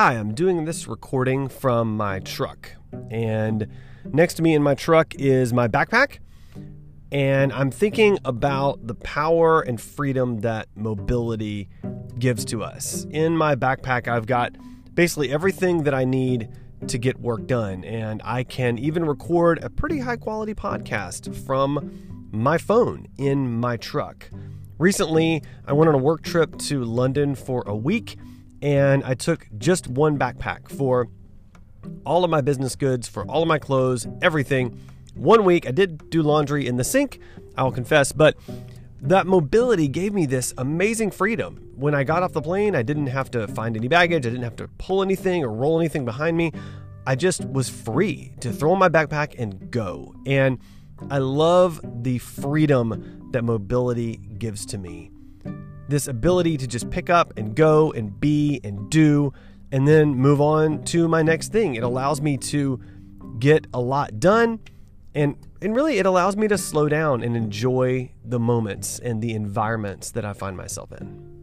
Hi, I'm doing this recording from my truck. And next to me in my truck is my backpack. And I'm thinking about the power and freedom that mobility gives to us. In my backpack, I've got basically everything that I need to get work done. And I can even record a pretty high quality podcast from my phone in my truck. Recently, I went on a work trip to London for a week and I took just one backpack for all of my business goods, for all of my clothes, everything. One week, I did do laundry in the sink, I'll confess, but that mobility gave me this amazing freedom. When I got off the plane, I didn't have to find any baggage, I didn't have to pull anything or roll anything behind me. I just was free to throw my backpack and go. And I love the freedom that mobility gives to me this ability to just pick up and go and be and do and then move on to my next thing. It allows me to get a lot done and and really it allows me to slow down and enjoy the moments and the environments that I find myself in.